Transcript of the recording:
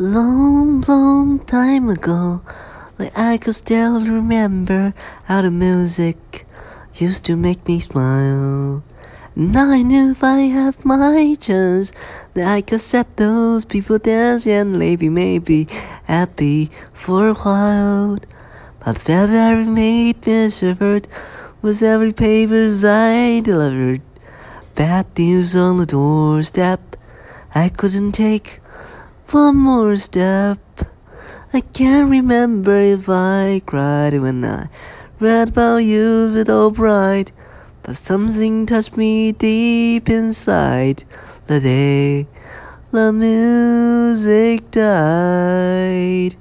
Long, long time ago, like I could still remember how the music used to make me smile. And I knew if I have my chance that I could set those people dancing and maybe, maybe happy for a while. But February made me shivered was every papers I delivered. Bad news on the doorstep. I couldn't take one more step. I can't remember if I cried when I read about you with Albright, but something touched me deep inside the day the music died.